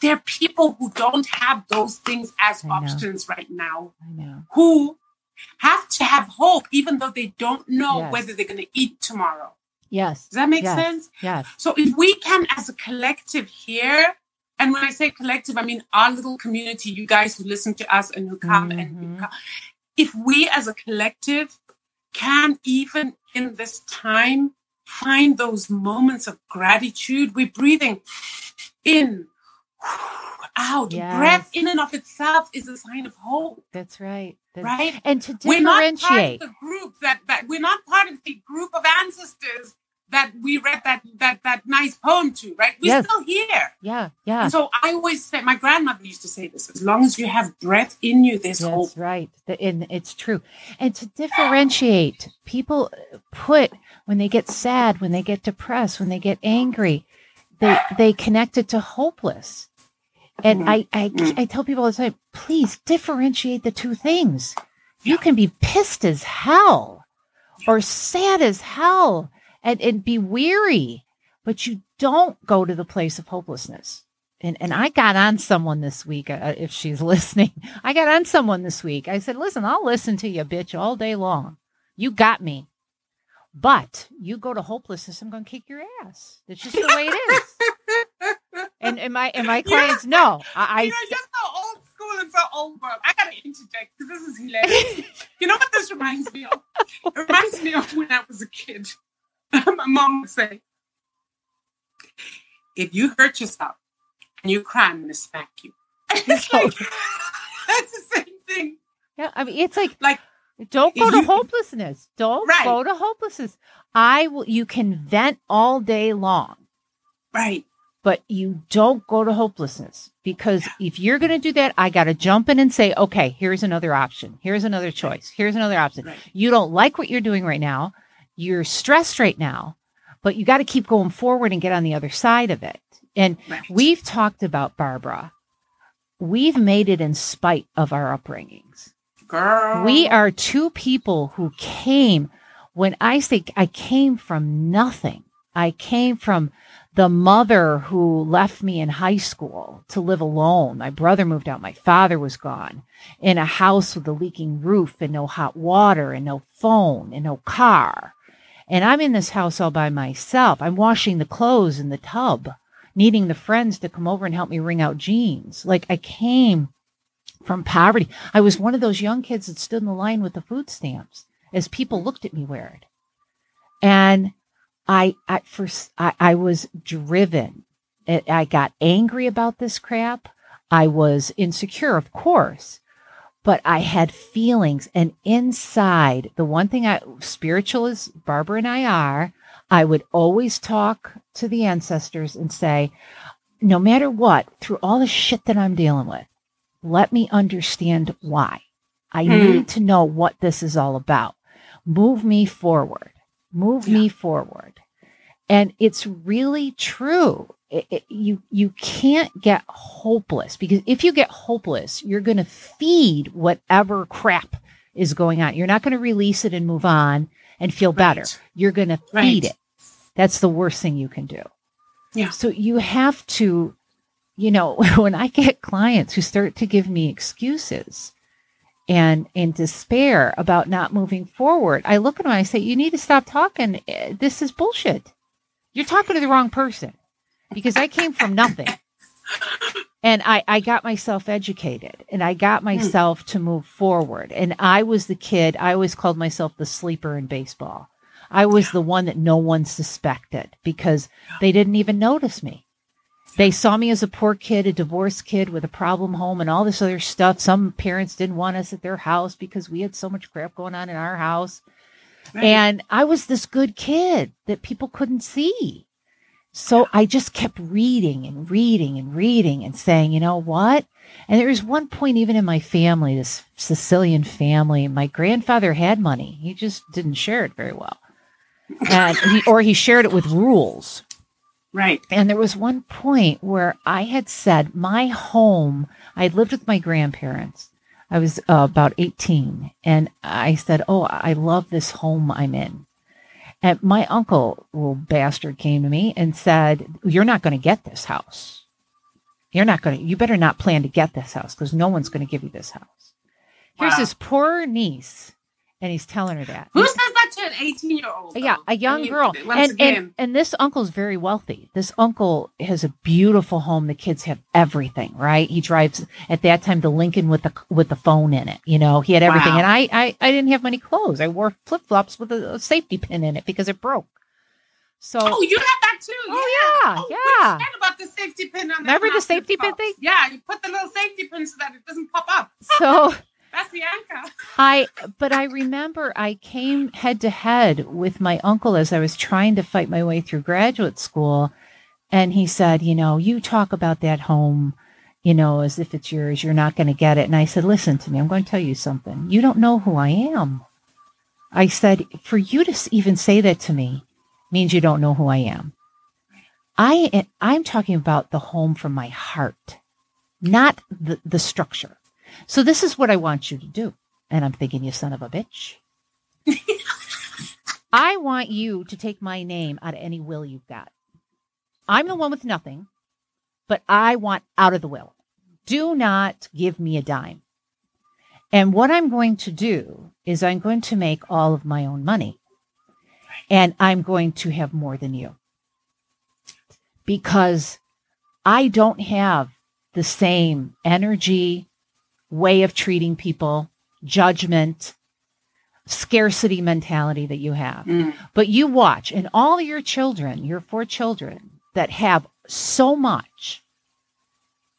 There are people who don't have those things as I know. options right now I know. who have to have hope even though they don't know Yes. whether they're going to eat tomorrow. Yes. Does that make yes. sense? Yes. So if we can, as a collective here, and when I say collective, I mean our little community, you guys who listen to us and who come and who Mhm. come, if we as a collective can even in this time find those moments of gratitude, we're breathing in, out. Yes. Breath in and of itself is a sign of hope, That's right. That's- right? And to We're not part of differentiate. the group that, that we're not part of the group of ancestors that we read that that that nice poem to, right? We're Yes. still here. Yeah. Yeah. And so I always say, my grandmother used to say this: as long as you have breath in you, there's hope. That's right. The- And it's true. And to differentiate, people put when they get sad, when they get depressed, when they get angry, they they connect it to hopeless. And Mhm. I, I Mhm. I tell people all the time, please differentiate the two things. You can be pissed as hell or sad as hell and, and be weary, but you don't go to the place of hopelessness. And, and I got on someone this week, uh, if she's listening, I got on someone this week. I said, listen, I'll listen to you, bitch, all day long. You got me. But you go to hopelessness, I'm going to kick your ass. That's just the way it is. and, and my, and my clients know. I, you know, you're so old school and so old world. I gotta interject because this is hilarious. you know what this reminds me of? It reminds me of when I was a kid. Mom would say, "If you hurt yourself and you cry, I'm gonna smack you." It's like that's the same thing. yeah, I mean, it's like, Like Don't go to you- hopelessness. Don't Right. go to hopelessness. I will. You can vent all day long, right, but you don't go to hopelessness because if you're going to do that, I got to jump in and say, okay, here's another option. Here's another choice. Here's another option. Right. You don't like what you're doing right now. You're stressed right now, but you got to keep going forward and get on the other side of it. And right. we've talked about Barbara. We've made it in spite of our upbringings. girl. We are two people who came, when I say I came from nothing, I came from the mother who left me in high school to live alone. My brother moved out. My father was gone in a house with a leaking roof and no hot water and no phone and no car. And I'm in this house all by myself. I'm washing the clothes in the tub, needing the friends to come over and help me wring out jeans. Like I came from poverty. I was one of those young kids that stood in the line with the food stamps as people looked at me weird. And I, I first, I, I was driven. I I got angry about this crap. I was insecure, of course, but I had feelings. And inside, the one thing I, spiritual as Barbara and I are, I would always talk to the ancestors and say, no matter what, through all the shit that I'm dealing with, let me understand why. I Hmm. need to know what this is all about. Move me forward. Move me forward. And it's really true. It- it- you you can't get hopeless because if you get hopeless, you're going to feed whatever crap is going on. You're not going to release it and move on and feel better. Right. You're going to Right. feed it. That's the worst thing you can do. Yeah. So you have to, you know, when I get clients who start to give me excuses and in despair about not moving forward, I look at them and I say, "You need to stop talking. Eh, This is bullshit. You're talking to the wrong person." Because I came from nothing. and I, I got myself educated and I got hmm. myself to move forward. And I was the kid, I always called myself the sleeper in baseball. I was the one that no one suspected because they didn't even notice me. They saw me as a poor kid, a divorced kid with a problem home and all this other stuff. Some parents didn't want us at their house because we had so much crap going on in our house. Right. And I was this good kid that people couldn't see. So I just kept reading and reading and reading and saying, you know what? And there was one point, even in my family, this Sicilian family, my grandfather had money. He just didn't share it very well. And he, or he shared it with rules. right. And there was one point where I had said, my home, I had lived with my grandparents. I was uh, about 18. And I said, Oh, I love this home I'm in. And my uncle, little bastard, came to me and said, You're not going to get this house. You're not going to, you better not plan to get this house because no one's going to give you this house. Here's Wow. his poor niece. And he's telling her that. Who says that to an 18 year old? Yeah, a young girl. And, again, and and this uncle's very wealthy. This uncle has a beautiful home. The kids have everything, right? He drives at that time the Lincoln with the with the phone in it. You know, he had everything. Wow. And I, I I didn't have many clothes. I wore flip flops with a, a safety pin in it because it broke. So oh, you have that too. Oh, yeah, Oh, yeah. about the safety pin on. Remember the safety pin thing? Yeah, you put the little safety pin so that it doesn't pop up. so That's anchor. I but I remember I came head to head with my uncle as I was trying to fight my way through graduate school and he said, you know, you talk about that home, you know, as if it's yours, you're not going to get it. And I said, listen to me, I'm going to tell you something. You don't know who I am. I said, for you to even say that to me means you don't know who I am. I I'm talking about the home from my heart, not the, the structure. So this is what I want you to do. And I'm thinking, you son of a bitch. I want you to take my name out of any will you've got. I'm the one with nothing, but I want out of the will. Do not give me a dime. And what I'm going to do is I'm going to make all of my own money. And I'm going to have more than you. Because I don't have the same energy, way of treating people, judgment, scarcity mentality that you have. Mm. But you watch, and all your children, your four children that have so much,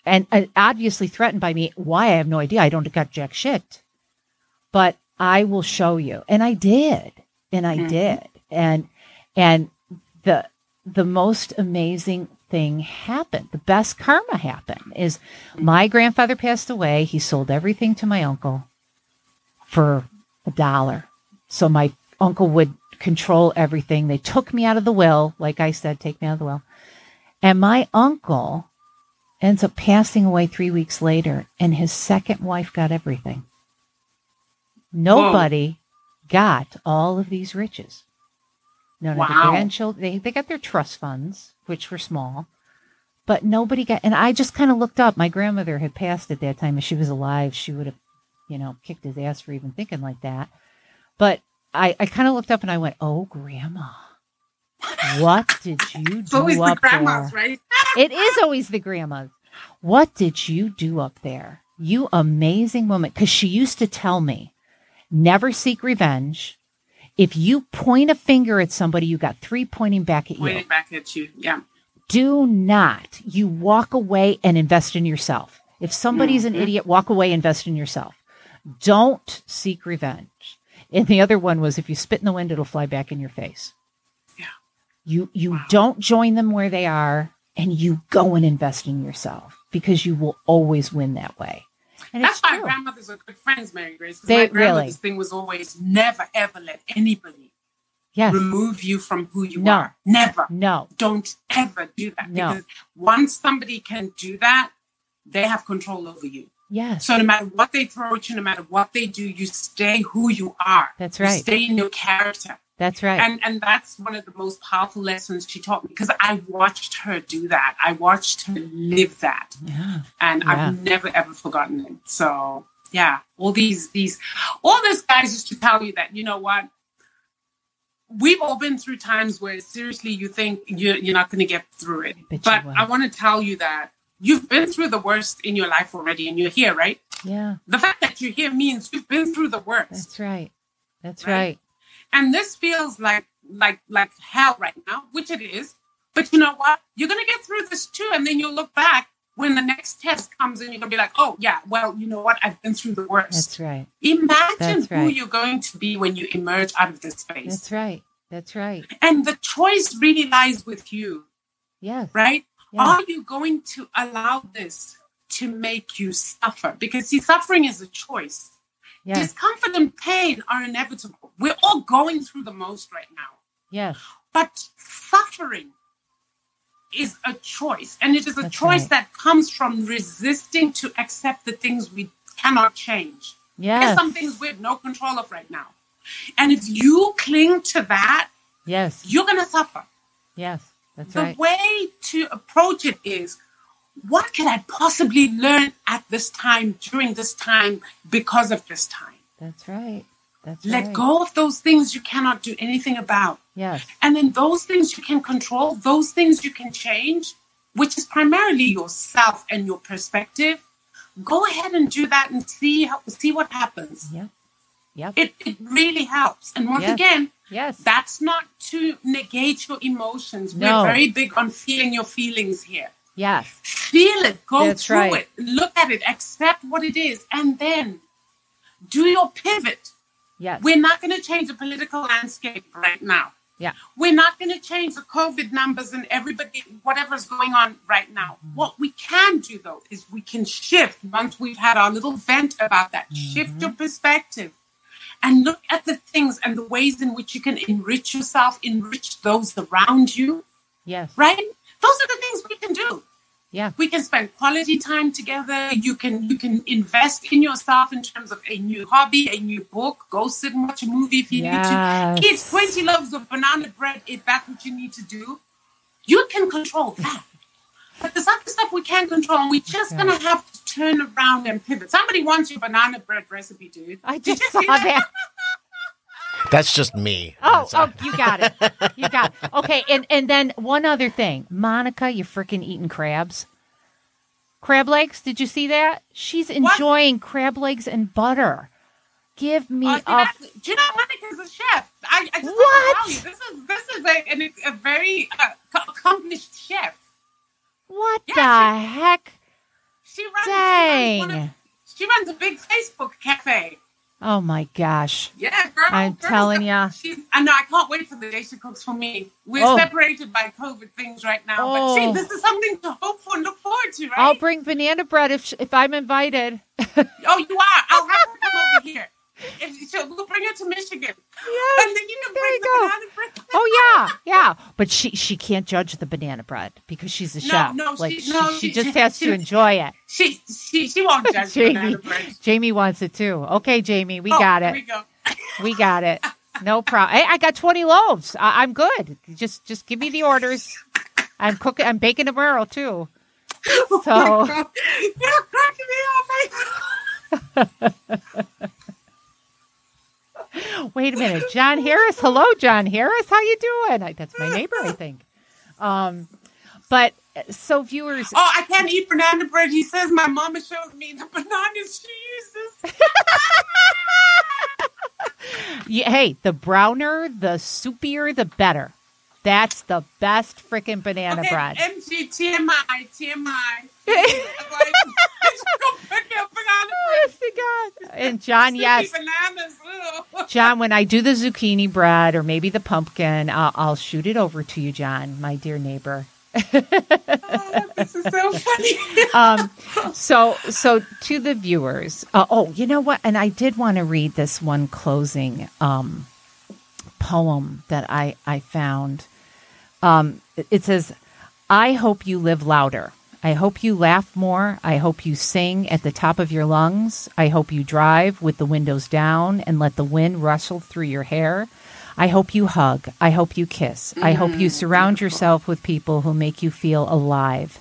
and obviously threatened by me. Why? I have no idea. I don't got jack shit. But I will show you. And I did. And I Mhm. did. And and the the most amazing thing happened. The best karma happened is my grandfather passed away. He sold everything to my uncle for a dollar. So my uncle would control everything. They took me out of the will, like I said, take me out of the will. And my uncle ends up passing away three weeks later, and his second wife got everything. Nobody got all of these riches. None of the Wow. grandchildren, they, they got their trust funds, which were small, but nobody got, and I just kind of looked up. My grandmother had passed at that time. If she was alive, she would have, you know, kicked his ass for even thinking like that. But I, I kind of looked up and I went, oh, grandma, what did you It's do always the up grandmas, there? right? It is always the grandmas. What did you do up there? You amazing woman. Because she used to tell me, never seek revenge. If you point a finger at somebody, you got three pointing back at you. Pointing back at you. Yeah. Do not. You walk away and invest in yourself. If somebody's an Mhm. idiot, walk away, invest in yourself. Don't seek revenge. And the other one was if you spit in the wind, it'll fly back in your face. Yeah. You you Wow. don't join them where they are and you go and invest in yourself because you will always win that way. And That's it's why true. grandmothers are good friends, Mary Grace. They- my grandmother's really. thing was always never ever let anybody yes. remove you from who you No. are. Never. No. Don't ever do that. No. Because once somebody can do that, they have control over you. Yes. So no matter what they throw at you, no matter what they do, you stay who you are. That's You right. stay in your character. That's right. And and that's one of the most powerful lessons she taught me because I watched her do that. I watched her live that. yeah. And Yeah. I've never ever forgotten it. So yeah, all these these all this guys just to tell you that, you know what? We've all been through times where seriously you think you're, you're not going to get through it. You But. I want to tell you that you've been through the worst in your life already and you're here, right? Yeah. The fact that you're here means you've been through the worst. That's right. That's Right. right. And this feels like like like hell right now, which it is. But you know what? You're gonna get through this too, and then you'll look back when the next test comes and you're gonna be like, oh yeah, well, you know what? I've been through the worst. That's right. Imagine That's who you're going to be when you emerge out of this space. That's right. That's right. And the choice really lies with you, Yes. right? Yeah. Are you going to allow this to make you suffer? Because see, suffering is a choice. Yes. Discomfort and pain are inevitable. We're all going through the most right now. Yes. But suffering is a choice, and it is a That's choice right. that comes from resisting to accept the things we cannot change. There's Yes. some things we have no control of right now. And if you cling to that, Yes. you're going to suffer. Yes. That's the right. The way to approach it is what can I possibly learn at this time, during this time, because of this time? That's right. That's Let right. go of those things you cannot do anything about. Yes. And then those things you can control, those things you can change, which is primarily yourself and your perspective. Go ahead and do that and see how, see what happens. Yep. Yep. It, it really helps. And once Yes. again, yes. that's not to negate your emotions. No. We're very big on feeling your feelings here. yes. Feel it, go That's through right. it, look at it, accept what it is, and then do your pivot. Yes. We're not going to change the political landscape right now. yeah. We're not going to change the COVID numbers and everybody, whatever's going on right now. Mm-hmm. What we can do, though, is we can shift once we've had our little vent about that. Shift Mm-hmm. your perspective and look at the things and the ways in which you can enrich yourself, enrich those around you, Yes. right? Those are the things we can do. Yeah. We can spend quality time together. You can you can invest in yourself in terms of a new hobby, a new book. Go sit and watch a movie if you Yes. need to. Eat 20 loaves of banana bread if that's what you need to do. You can control that. But there's other stuff we can't control, and we're just gonna have to turn around and pivot. Somebody wants your banana bread recipe, dude. I Did just you saw see that. That's just me. Oh, That's- oh, you got it. You got it. Okay, and and then one other thing, Monica, you freaking eating crabs. Crab legs? Did you see that? She's enjoying crab legs and butter. Give me Oh, a see, that's- do you know Monica's a chef? I, I just What? to tell you, this is this is a, an, a very uh, accomplished chef. what Yeah, the heck? She runs, she runs, one Dang. of, she runs a big Facebook cafe. Oh my gosh. Yeah, girl. I'm girl, telling ya. She's, I know. I can't wait for the day she cooks for me. We're Oh. separated by COVID things right now, but Oh. see, this is something to hope for and look forward to, right? I'll bring banana bread if if I'm invited. oh, you are. I'll have her come over here. If, so we'll bring it to Michigan, Yes, and then you can there bring you the go. banana bread. Oh yeah, yeah. But she she can't judge the banana bread because she's a No, chef. no, like she- no, she she- just has she- to enjoy it. She she she won't judge Jamie, banana bread. Jamie wants it too. Okay, Jamie, we Oh, got it. We go. We got it. No problem. Hey, I got twenty loaves. I- I'm good. Just just give me the orders. I'm cooking. I'm baking tomorrow too. Oh So You're cracking me up. wait a minute, John Harris. Hello, John Harris. How you doing? I, that's my neighbor, I think. Um, but so viewers, Oh, I can't eat banana bread. He says my mama showed me the bananas she uses. y- hey, the browner, the soupier, the better. That's the best freaking banana okay, bread. MG, TMI, TMI. like, just go pick up banana Honest to God. And John, yes, Sticky Bananas. ugh. John, when I do the zucchini bread or maybe the pumpkin, I'll, I'll shoot it over to you, John, my dear neighbor. Oh, this is so funny. Um, so, so to the viewers. Uh, oh, you know what? And I did want to read this one closing um, poem that I I found. Um, it says, "I hope you live louder." I hope you laugh more. I hope you sing at the top of your lungs. I hope you drive with the windows down and let the wind rustle through your hair. I hope you hug. I hope you kiss. I hope you mm-hmm. surround yourself with people who make you feel alive.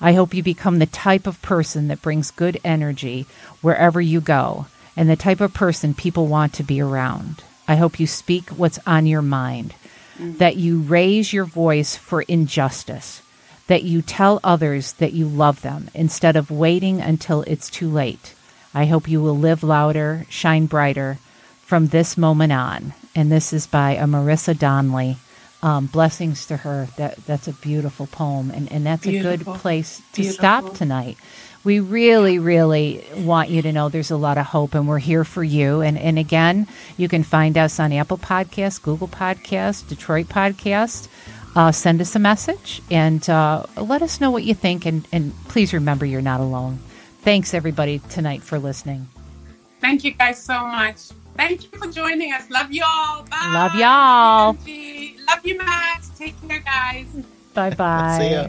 I hope you become the type of person that brings good energy wherever you go and the type of person people want to be around. I hope you speak what's on your mind, mm-hmm. that you raise your voice for injustice, that you tell others that you love them instead of waiting until it's too late. I hope you will live louder, shine brighter from this moment on. And this is by a Marisa Donnelly. Um, blessings to her. That that's a beautiful poem, and and that's Beautiful. a good place to Beautiful. stop tonight. We really, really want you to know there's a lot of hope, and we're here for you. And and again, you can find us on Apple Podcasts, Google Podcasts, Detroit Podcast. Uh, send us a message and uh, let us know what you think. And, and please remember, you're not alone. Thanks, everybody, tonight for listening. Thank you guys so much. Thank you for joining us. Love y'all. Bye. Love y'all. Love you, Angie. Love you, Max. Take care, guys. Bye bye. See ya.